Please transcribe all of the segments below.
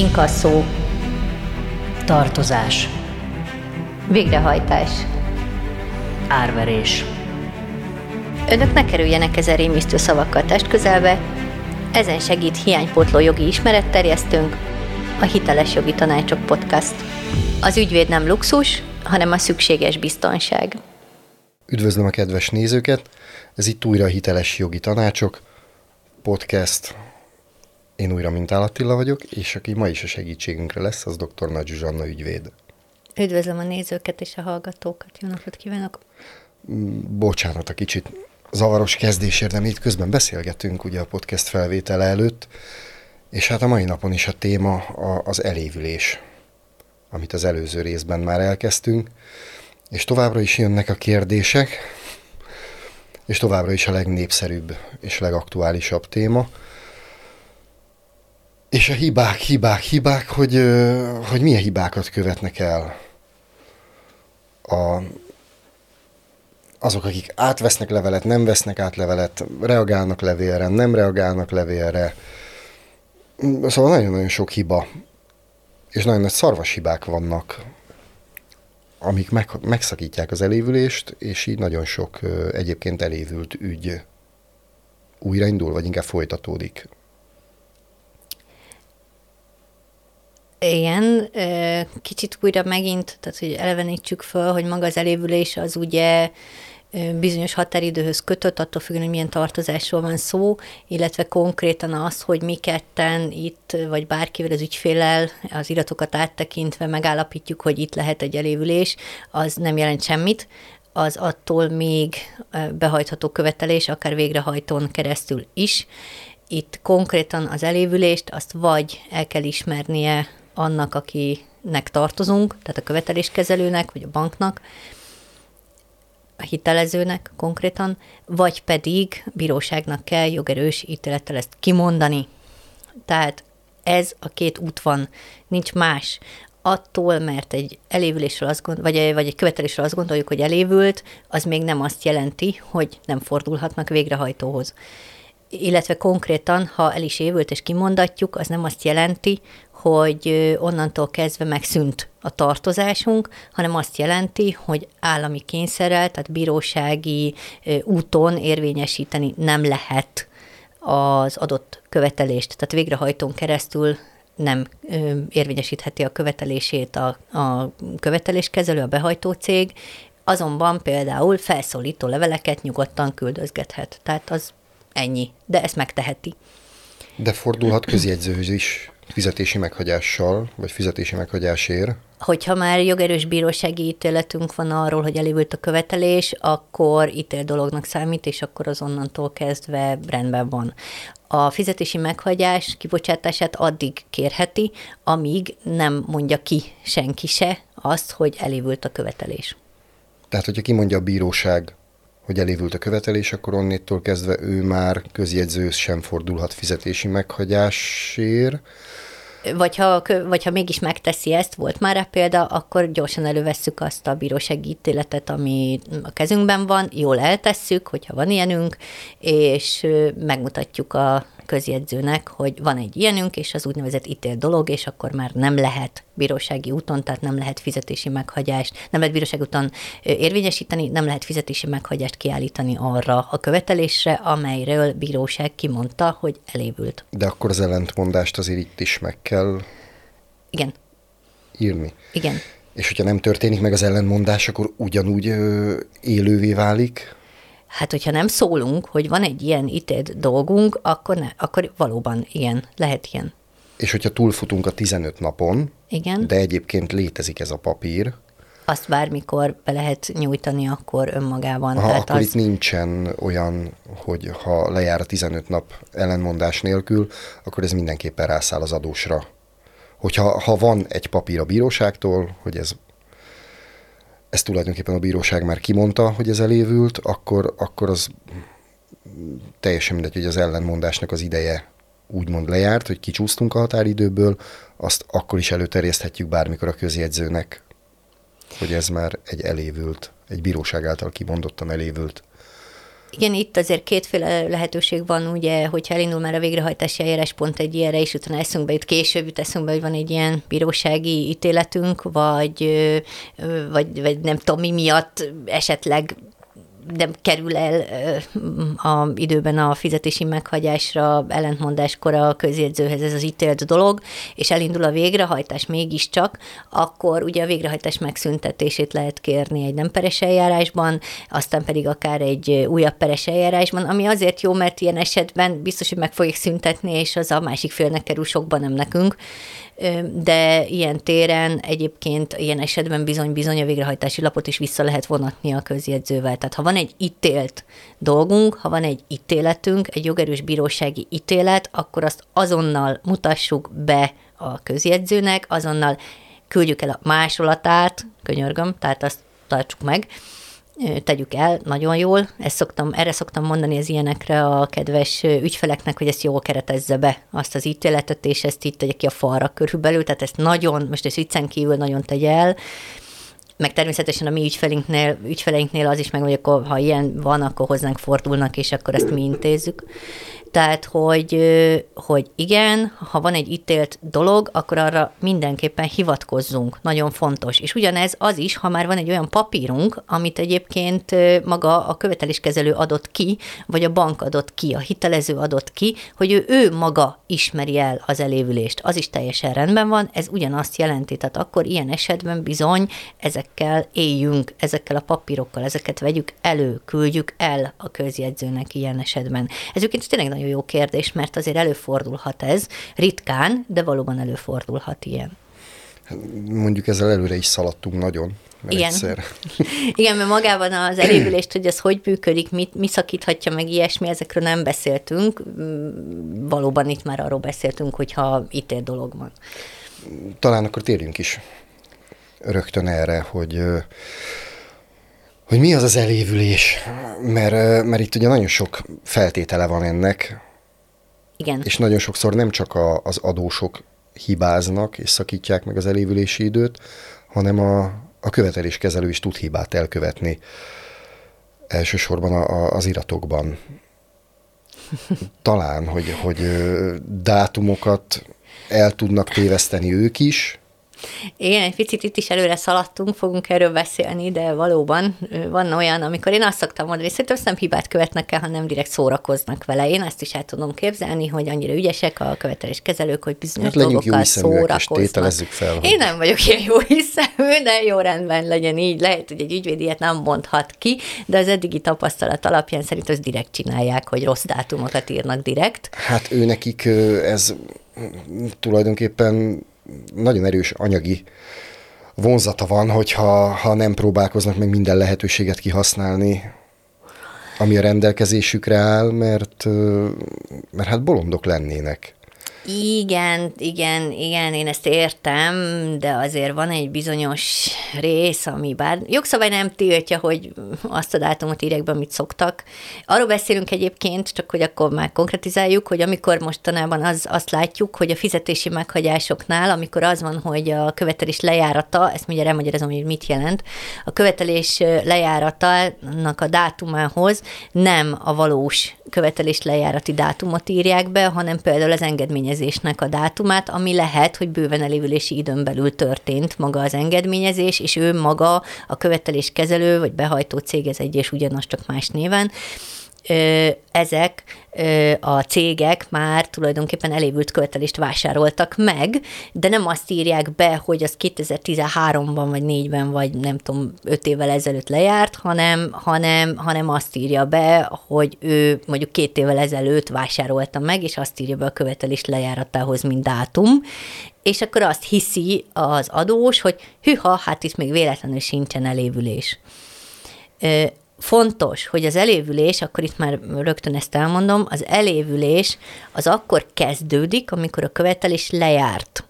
inkasszó, tartozás, végrehajtás, árverés. Önök ne kerüljenek ezen rémisztő szavakkal test közelbe, ezen segít hiánypótló jogi ismeretterjesztőnk, a Hiteles Jogi Tanácsok Podcast. Az ügyvéd nem luxus, hanem a szükséges biztonság. Üdvözlöm a kedves nézőket! Ez itt újra a Hiteles Jogi Tanácsok Podcast. Én újra Mintál Attila vagyok, és aki ma is a segítségünkre lesz, az dr. Nagy Zsuzsanna ügyvéd. Üdvözlöm a nézőket és a hallgatókat. Jó napot kívánok! Bocsánat a kicsit zavaros kezdésért, de mi itt közben beszélgetünk ugye a podcast felvétele előtt, és hát a mai napon is a téma az elévülés, amit az előző részben már elkezdtünk, és továbbra is jönnek a kérdések, és továbbra is a legnépszerűbb és legaktuálisabb téma. És a hibák, hibák, hibák, hogy, hogy milyen hibákat követnek el a, azok, akik átvesznek levelet, nem vesznek át levelet, reagálnak levélre, nem reagálnak levélre. Szóval nagyon-nagyon sok hiba, és nagyon nagy szarvas hibák vannak, amik meg, megszakítják az elévülést, és így nagyon sok egyébként elévült ügy újraindul, vagy inkább folytatódik. Igen, kicsit újra megint, tehát hogy elevenítsük föl, hogy maga az elévülés az ugye bizonyos határidőhöz kötött, attól függően, hogy milyen tartozásról van szó, illetve konkrétan az, hogy mi ketten itt, vagy bárkivel az ügyfélel az iratokat áttekintve megállapítjuk, hogy itt lehet egy elévülés, az nem jelent semmit, az attól még behajtható követelés, akár végrehajtón keresztül is. Itt konkrétan az elévülést azt vagy el kell ismernie annak, akinek tartozunk, tehát a követeléskezelőnek, vagy a banknak, a hitelezőnek konkrétan, vagy pedig bíróságnak kell jogerős ítélettel ezt kimondani. Tehát ez a két út van, nincs más. Attól, mert egy elévülésről azt gond, vagy, vagy egy követelésről azt gondoljuk, hogy elévült, az még nem azt jelenti, hogy nem fordulhatnak végrehajtóhoz illetve konkrétan, ha el is évült és kimondatjuk, az nem azt jelenti, hogy onnantól kezdve megszűnt a tartozásunk, hanem azt jelenti, hogy állami kényszerrel, tehát bírósági úton érvényesíteni nem lehet az adott követelést. Tehát végrehajtón keresztül nem érvényesítheti a követelését a, a követeléskezelő, a behajtó cég, azonban például felszólító leveleket nyugodtan küldözgethet. Tehát az ennyi, de ezt megteheti. De fordulhat közjegyzőhöz is fizetési meghagyással, vagy fizetési meghagyásért? Hogyha már jogerős bírósági ítéletünk van arról, hogy elévült a követelés, akkor ítél dolognak számít, és akkor azonnantól kezdve rendben van. A fizetési meghagyás kibocsátását addig kérheti, amíg nem mondja ki senki se azt, hogy elévült a követelés. Tehát, hogyha kimondja a bíróság, hogy elévült a követelés, akkor onnétól kezdve ő már közjegyzőhöz sem fordulhat fizetési meghagyásért. Vagy ha, vagy ha mégis megteszi ezt, volt már rá példa, akkor gyorsan elővesszük azt a bírósági ítéletet, ami a kezünkben van, jól eltesszük, hogyha van ilyenünk, és megmutatjuk a közjegyzőnek, hogy van egy ilyenünk, és az úgynevezett ítél dolog, és akkor már nem lehet bírósági úton, tehát nem lehet fizetési meghagyást, nem lehet bírósági úton érvényesíteni, nem lehet fizetési meghagyást kiállítani arra a követelésre, amelyről bíróság kimondta, hogy elévült. De akkor az ellentmondást azért itt is meg kell Igen. írni. Igen. És hogyha nem történik meg az ellentmondás, akkor ugyanúgy ö, élővé válik Hát, hogyha nem szólunk, hogy van egy ilyen ítélt dolgunk, akkor, ne, akkor valóban ilyen, lehet ilyen. És hogyha túlfutunk a 15 napon, Igen. de egyébként létezik ez a papír, azt bármikor be lehet nyújtani akkor önmagában. Ha, Tehát akkor az... itt nincsen olyan, hogy ha lejár a 15 nap ellenmondás nélkül, akkor ez mindenképpen rászáll az adósra. Hogyha ha van egy papír a bíróságtól, hogy ez ezt tulajdonképpen a bíróság már kimondta, hogy ez elévült, akkor, akkor az teljesen mindegy, hogy az ellenmondásnak az ideje úgymond lejárt, hogy kicsúsztunk a határidőből, azt akkor is előterjeszthetjük bármikor a közjegyzőnek, hogy ez már egy elévült, egy bíróság által kimondottan elévült. Igen, itt azért kétféle lehetőség van, ugye, hogyha elindul már a végrehajtási eljárás pont egy ilyenre, és utána eszünkbe jut, később jut eszünkbe, hogy van egy ilyen bírósági ítéletünk, vagy, vagy, vagy nem tudom mi miatt esetleg nem kerül el a időben a fizetési meghagyásra, ellentmondáskor a közjegyzőhez ez az ítélt dolog, és elindul a végrehajtás mégiscsak, akkor ugye a végrehajtás megszüntetését lehet kérni egy nem peres eljárásban, aztán pedig akár egy újabb peres eljárásban, ami azért jó, mert ilyen esetben biztos, hogy meg fogják szüntetni, és az a másik félnek kerül sokban, nem nekünk de ilyen téren egyébként ilyen esetben bizony-bizony a végrehajtási lapot is vissza lehet vonatni a közjegyzővel. Tehát ha van egy ítélt dolgunk, ha van egy ítéletünk, egy jogerős bírósági ítélet, akkor azt azonnal mutassuk be a közjegyzőnek, azonnal küldjük el a másolatát, könyörgöm, tehát azt tartsuk meg, tegyük el nagyon jól. Ezt szoktam, erre szoktam mondani az ilyenekre a kedves ügyfeleknek, hogy ezt jól keretezze be azt az ítéletet, és ezt itt tegye ki a falra körülbelül, tehát ezt nagyon, most ezt viccen kívül nagyon tegye el, meg természetesen a mi ügyfeleinknél, ügyfeleinknél az is meg, hogy akkor, ha ilyen van, akkor hozzánk fordulnak, és akkor ezt mi intézzük. Tehát, hogy, hogy igen, ha van egy ítélt dolog, akkor arra mindenképpen hivatkozzunk. Nagyon fontos. És ugyanez az is, ha már van egy olyan papírunk, amit egyébként maga a követeléskezelő adott ki, vagy a bank adott ki, a hitelező adott ki, hogy ő, ő maga ismeri el az elévülést. Az is teljesen rendben van, ez ugyanazt jelenti. Tehát akkor ilyen esetben bizony ezekkel éljünk, ezekkel a papírokkal, ezeket vegyük elő, küldjük el a közjegyzőnek ilyen esetben. Ez tényleg nagyon jó kérdés, mert azért előfordulhat ez, ritkán, de valóban előfordulhat ilyen. Mondjuk ezzel előre is szaladtunk nagyon. Mert Igen. Egyszer. Igen, mert magában az elévülést, hogy ez hogy működik, mit, mi szakíthatja meg ilyesmi, ezekről nem beszéltünk. Valóban itt már arról beszéltünk, hogyha ítél dolog van. Talán akkor térjünk is rögtön erre, hogy hogy mi az az elévülés, mert, mert itt ugye nagyon sok feltétele van ennek. Igen. És nagyon sokszor nem csak a, az adósok hibáznak és szakítják meg az elévülési időt, hanem a, a követeléskezelő is tud hibát elkövetni. Elsősorban a, a, az iratokban. Talán, hogy, hogy dátumokat el tudnak téveszteni ők is, igen, egy picit itt is előre szaladtunk, fogunk erről beszélni, de valóban van olyan, amikor én azt szoktam mondani, hogy szerintem nem hibát követnek el, hanem direkt szórakoznak vele. Én ezt is el tudom képzelni, hogy annyira ügyesek a követeléskezelők, hogy bizonyos hát dolgokkal szórakoznak. fel. Hogy... Én nem vagyok ilyen jó hiszemű, de jó rendben legyen így. Lehet, hogy egy ügyvéd ilyet nem mondhat ki, de az eddigi tapasztalat alapján szerint az direkt csinálják, hogy rossz dátumokat írnak direkt. Hát ő nekik ez tulajdonképpen nagyon erős anyagi vonzata van, hogyha ha nem próbálkoznak meg minden lehetőséget kihasználni, ami a rendelkezésükre áll, mert, mert hát bolondok lennének. Igen, igen, igen, én ezt értem, de azért van egy bizonyos rész, ami bár jogszabály nem tiltja, hogy azt a dátumot írják be, amit szoktak. Arról beszélünk egyébként, csak hogy akkor már konkretizáljuk, hogy amikor mostanában az, azt látjuk, hogy a fizetési meghagyásoknál, amikor az van, hogy a követelés lejárata, ezt mindjárt elmagyarázom, hogy mit jelent, a követelés lejáratának a dátumához nem a valós követelés lejárati dátumot írják be, hanem például az engedményezésnek a dátumát, ami lehet, hogy bőven elévülési időn belül történt maga az engedményezés, és ő maga a követelés kezelő vagy behajtó cég, ez egy és ugyanaz, csak más néven, ezek a cégek már tulajdonképpen elévült követelést vásároltak meg, de nem azt írják be, hogy az 2013-ban, vagy 4-ben, vagy nem tudom, 5 évvel ezelőtt lejárt, hanem, hanem, hanem azt írja be, hogy ő mondjuk két évvel ezelőtt vásárolta meg, és azt írja be a követelés lejáratához, mint dátum, és akkor azt hiszi az adós, hogy hűha, hát itt még véletlenül sincsen elévülés fontos, hogy az elévülés, akkor itt már rögtön ezt elmondom, az elévülés az akkor kezdődik, amikor a követelés lejárt.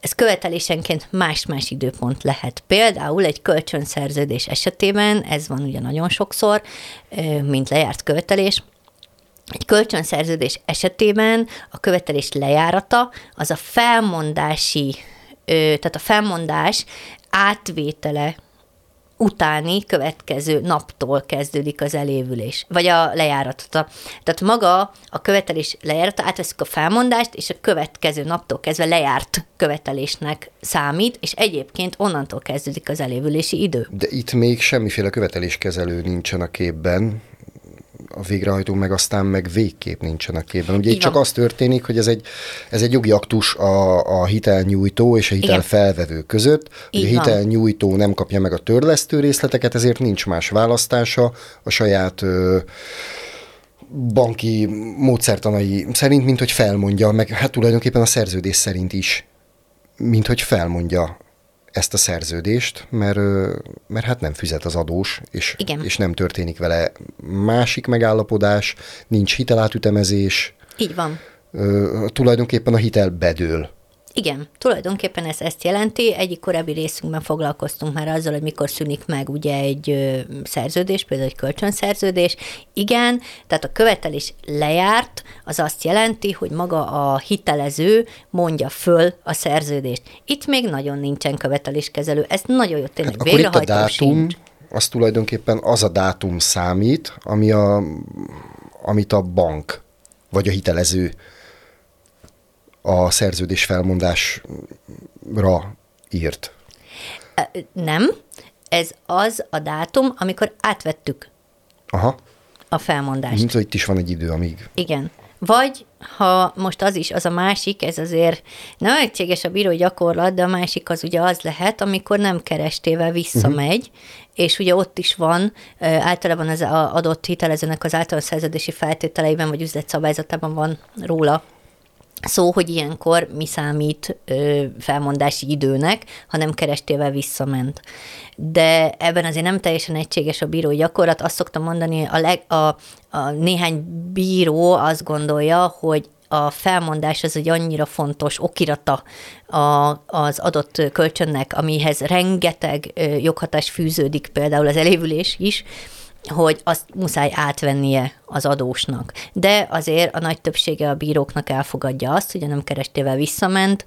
Ez követelésenként más-más időpont lehet. Például egy kölcsönszerződés esetében, ez van ugye nagyon sokszor, mint lejárt követelés, egy kölcsönszerződés esetében a követelés lejárata az a felmondási, tehát a felmondás átvétele utáni következő naptól kezdődik az elévülés, vagy a lejárat. Tehát maga a követelés lejárata, átveszük a felmondást, és a következő naptól kezdve lejárt követelésnek számít, és egyébként onnantól kezdődik az elévülési idő. De itt még semmiféle követeléskezelő nincsen a képben, a végrehajtó meg aztán meg végképp nincsen a képben. Ugye itt csak az történik, hogy ez egy, ez egy jogi aktus a, a hitelnyújtó és a hitelfelvevő között. Hogy a hitelnyújtó nem kapja meg a törlesztő részleteket, ezért nincs más választása a saját ö, banki módszertanai szerint, mint hogy felmondja, meg hát tulajdonképpen a szerződés szerint is, mint hogy felmondja ezt a szerződést, mert, mert hát nem fizet az adós, és, Igen. és nem történik vele másik megállapodás, nincs hitelátütemezés. Így van. Tulajdonképpen a hitel bedől. Igen, tulajdonképpen ez ezt jelenti. Egyik korábbi részünkben foglalkoztunk már azzal, hogy mikor szűnik meg ugye egy szerződés, például egy kölcsönszerződés. Igen, tehát a követelés lejárt, az azt jelenti, hogy maga a hitelező mondja föl a szerződést. Itt még nagyon nincsen követeléskezelő. Ez nagyon jó, tényleg hát akkor itt a dátum, sincs. az tulajdonképpen az a dátum számít, ami a, amit a bank vagy a hitelező a szerződés felmondásra írt. Nem, ez az a dátum, amikor átvettük Aha. a felmondást. Mint, hogy itt is van egy idő, amíg... Igen. Vagy ha most az is, az a másik, ez azért nem egységes a bíró gyakorlat, de a másik az ugye az lehet, amikor nem kerestével visszamegy, uh-huh. és ugye ott is van, általában az adott hitelezőnek az általános szerződési feltételeiben, vagy üzletszabályzatában van róla szó, hogy ilyenkor mi számít ö, felmondási időnek, ha nem kerestével visszament. De ebben azért nem teljesen egységes a bírói gyakorlat. Azt szoktam mondani, a, leg, a, a néhány bíró azt gondolja, hogy a felmondás az egy annyira fontos okirata a, az adott kölcsönnek, amihez rengeteg joghatás fűződik, például az elévülés is, hogy azt muszáj átvennie az adósnak. De azért a nagy többsége a bíróknak elfogadja azt, hogy a nem kerestével visszament,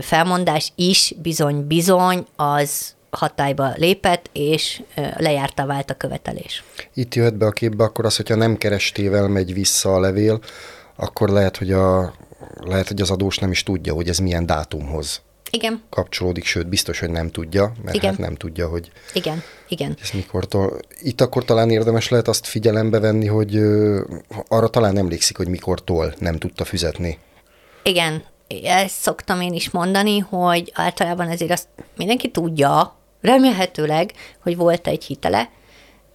felmondás is bizony-bizony az hatályba lépett, és lejárta vált a követelés. Itt jöhet be a képbe akkor az, hogyha nem kerestével megy vissza a levél, akkor lehet, hogy, a, lehet, hogy az adós nem is tudja, hogy ez milyen dátumhoz igen. kapcsolódik, sőt, biztos, hogy nem tudja, mert Igen. hát nem tudja, hogy Igen. Igen. ez mikortól. Itt akkor talán érdemes lehet azt figyelembe venni, hogy ö, arra talán emlékszik, hogy mikortól nem tudta fizetni. Igen, ezt szoktam én is mondani, hogy általában ezért azt mindenki tudja, remélhetőleg, hogy volt egy hitele,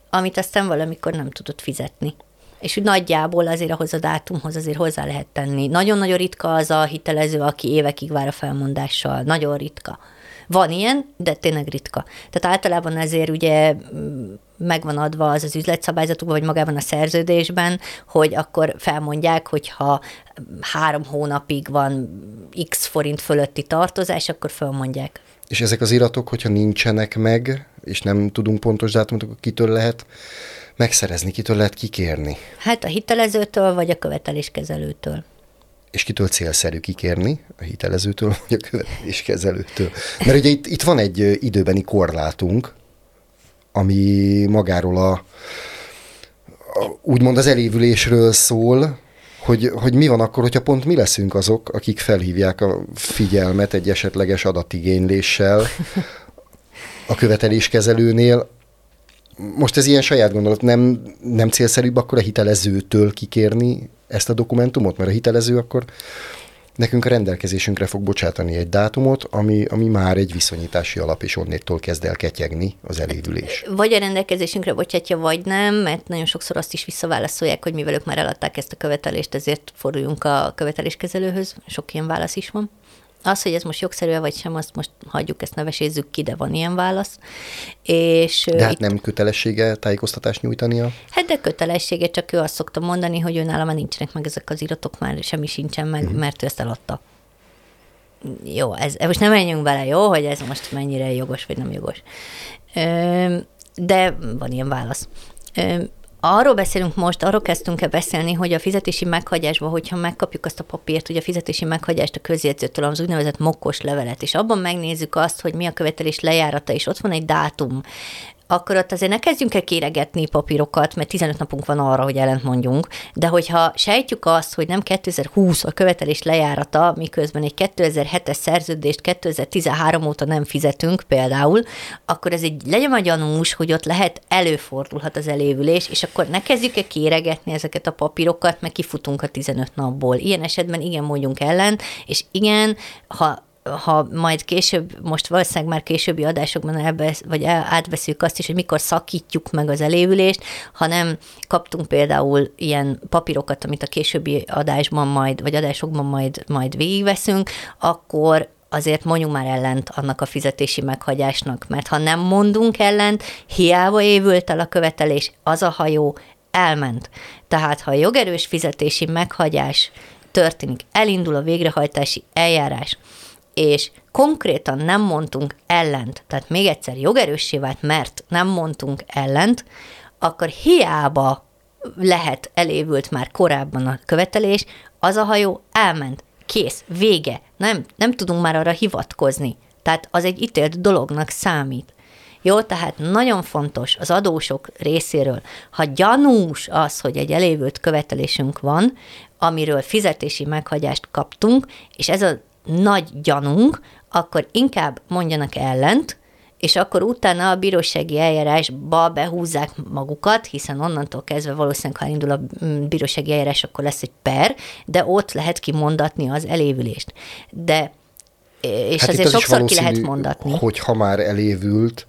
amit aztán valamikor nem tudott fizetni és úgy nagyjából azért ahhoz a dátumhoz azért hozzá lehet tenni. Nagyon-nagyon ritka az a hitelező, aki évekig vár a felmondással. Nagyon ritka. Van ilyen, de tényleg ritka. Tehát általában ezért ugye mm, megvan adva az az üzletszabályzatukban, vagy magában a szerződésben, hogy akkor felmondják, hogyha három hónapig van x forint fölötti tartozás, akkor felmondják. És ezek az iratok, hogyha nincsenek meg, és nem tudunk pontos dátumot, akkor kitől lehet megszerezni, kitől lehet kikérni? Hát a hitelezőtől, vagy a követeléskezelőtől. És kitől célszerű kikérni? A hitelezőtől, vagy a követeléskezelőtől? Mert ugye itt, itt van egy időbeni korlátunk, ami magáról a, a úgymond az elévülésről szól, hogy, hogy mi van akkor, hogyha pont mi leszünk azok, akik felhívják a figyelmet egy esetleges adatigényléssel a követeléskezelőnél, most ez ilyen saját gondolat, nem, nem célszerűbb akkor a hitelezőtől kikérni ezt a dokumentumot, mert a hitelező akkor nekünk a rendelkezésünkre fog bocsátani egy dátumot, ami, ami már egy viszonyítási alap, és onnétól kezd el ketyegni az elévülés. Vagy a rendelkezésünkre bocsátja, vagy nem, mert nagyon sokszor azt is visszaválaszolják, hogy mivel ők már eladták ezt a követelést, ezért forduljunk a követeléskezelőhöz. Sok ilyen válasz is van. Az, hogy ez most jogszerű vagy sem, azt most hagyjuk, ezt nevesézzük ki, de van ilyen válasz. És, de hát itt, nem kötelessége tájékoztatást nyújtania? Hát de kötelessége, csak ő azt szokta mondani, hogy őnála már nincsenek meg ezek az iratok, már semmi sincsen meg, uh-huh. mert ő ezt eladta. Jó, ez, most nem menjünk bele, jó, hogy ez most mennyire jogos, vagy nem jogos. De van ilyen válasz. Arról beszélünk most, arról kezdtünk el beszélni, hogy a fizetési meghagyásban, hogyha megkapjuk azt a papírt, ugye a fizetési meghagyást a közjegyzőtől, az úgynevezett mokkos levelet, és abban megnézzük azt, hogy mi a követelés lejárata, és ott van egy dátum, akkor ott azért ne kezdjünk el kéregetni papírokat, mert 15 napunk van arra, hogy ellent mondjunk, de hogyha sejtjük azt, hogy nem 2020 a követelés lejárata, miközben egy 2007-es szerződést 2013 óta nem fizetünk például, akkor ez egy legyen a gyanús, hogy ott lehet, előfordulhat az elévülés, és akkor ne kezdjük el kéregetni ezeket a papírokat, mert kifutunk a 15 napból. Ilyen esetben igen mondjunk ellen, és igen, ha ha majd később, most valószínűleg már későbbi adásokban elbesz, vagy átveszünk azt is, hogy mikor szakítjuk meg az elévülést, hanem kaptunk például ilyen papírokat, amit a későbbi adásban majd, vagy adásokban majd, majd végigveszünk, akkor azért mondjunk már ellent annak a fizetési meghagyásnak, mert ha nem mondunk ellent, hiába évült el a követelés, az a hajó elment. Tehát, ha a jogerős fizetési meghagyás történik, elindul a végrehajtási eljárás, és konkrétan nem mondtunk ellent, tehát még egyszer jogerőssé vált, mert nem mondtunk ellent, akkor hiába lehet elévült már korábban a követelés, az a hajó elment, kész, vége, nem, nem tudunk már arra hivatkozni. Tehát az egy ítélt dolognak számít. Jó, tehát nagyon fontos az adósok részéről, ha gyanús az, hogy egy elévült követelésünk van, amiről fizetési meghagyást kaptunk, és ez a nagy gyanunk, akkor inkább mondjanak ellent, és akkor utána a bírósági eljárásba behúzzák magukat, hiszen onnantól kezdve valószínűleg, ha indul a mm, bírósági eljárás, akkor lesz egy per, de ott lehet kimondatni az elévülést. De, és hát azért sokszor ki lehet mondatni. Hogy ha már elévült,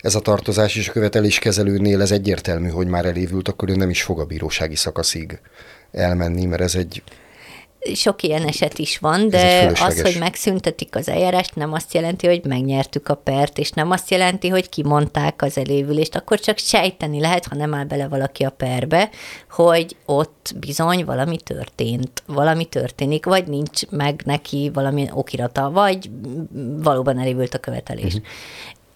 ez a tartozás és a követeléskezelőnél ez egyértelmű, hogy már elévült, akkor ő nem is fog a bírósági szakaszig elmenni, mert ez egy sok ilyen eset is van, de az, hogy megszüntetik az eljárást, nem azt jelenti, hogy megnyertük a pert, és nem azt jelenti, hogy kimondták az elévülést, akkor csak sejteni lehet, ha nem áll bele valaki a perbe, hogy ott bizony valami történt, valami történik, vagy nincs meg neki valami okirata, vagy valóban elévült a követelés. Uh-huh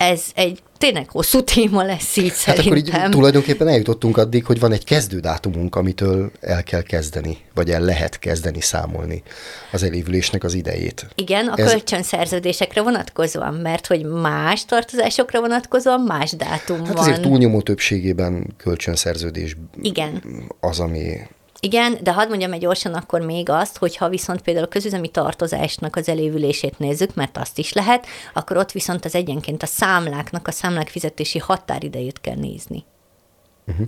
ez egy tényleg hosszú téma lesz így hát szerintem. akkor így tulajdonképpen eljutottunk addig, hogy van egy kezdődátumunk, amitől el kell kezdeni, vagy el lehet kezdeni számolni az elévülésnek az idejét. Igen, a Ez... kölcsönszerződésekre vonatkozóan, mert hogy más tartozásokra vonatkozóan más dátum hát van. azért túlnyomó többségében kölcsönszerződés Igen. az, ami igen, de hadd mondjam egy gyorsan akkor még azt, hogy ha viszont például a közüzemi tartozásnak az elévülését nézzük, mert azt is lehet, akkor ott viszont az egyenként a számláknak, a számlák fizetési határidejét kell nézni. Uh-huh.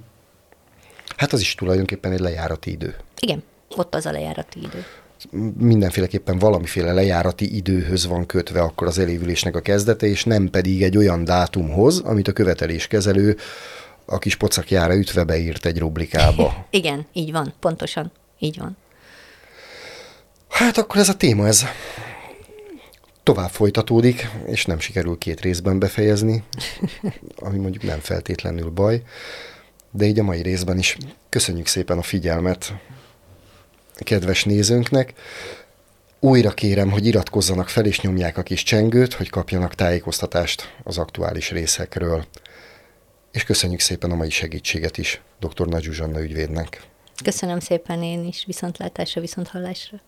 Hát az is tulajdonképpen egy lejárati idő. Igen, ott az a lejárati idő mindenféleképpen valamiféle lejárati időhöz van kötve akkor az elévülésnek a kezdete, és nem pedig egy olyan dátumhoz, amit a követeléskezelő a kis pocakjára ütve beírt egy rubrikába. Igen, így van, pontosan, így van. Hát akkor ez a téma, ez tovább folytatódik, és nem sikerül két részben befejezni, ami mondjuk nem feltétlenül baj, de így a mai részben is köszönjük szépen a figyelmet kedves nézőnknek. Újra kérem, hogy iratkozzanak fel és nyomják a kis csengőt, hogy kapjanak tájékoztatást az aktuális részekről és köszönjük szépen a mai segítséget is dr. Nagy Zsuzsanna ügyvédnek. Köszönöm szépen én is, viszontlátásra, viszonthallásra.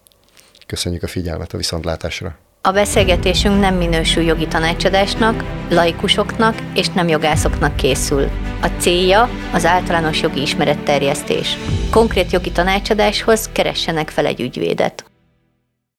Köszönjük a figyelmet a viszontlátásra. A beszélgetésünk nem minősül jogi tanácsadásnak, laikusoknak és nem jogászoknak készül. A célja az általános jogi ismeretterjesztés. Konkrét jogi tanácsadáshoz keressenek fel egy ügyvédet.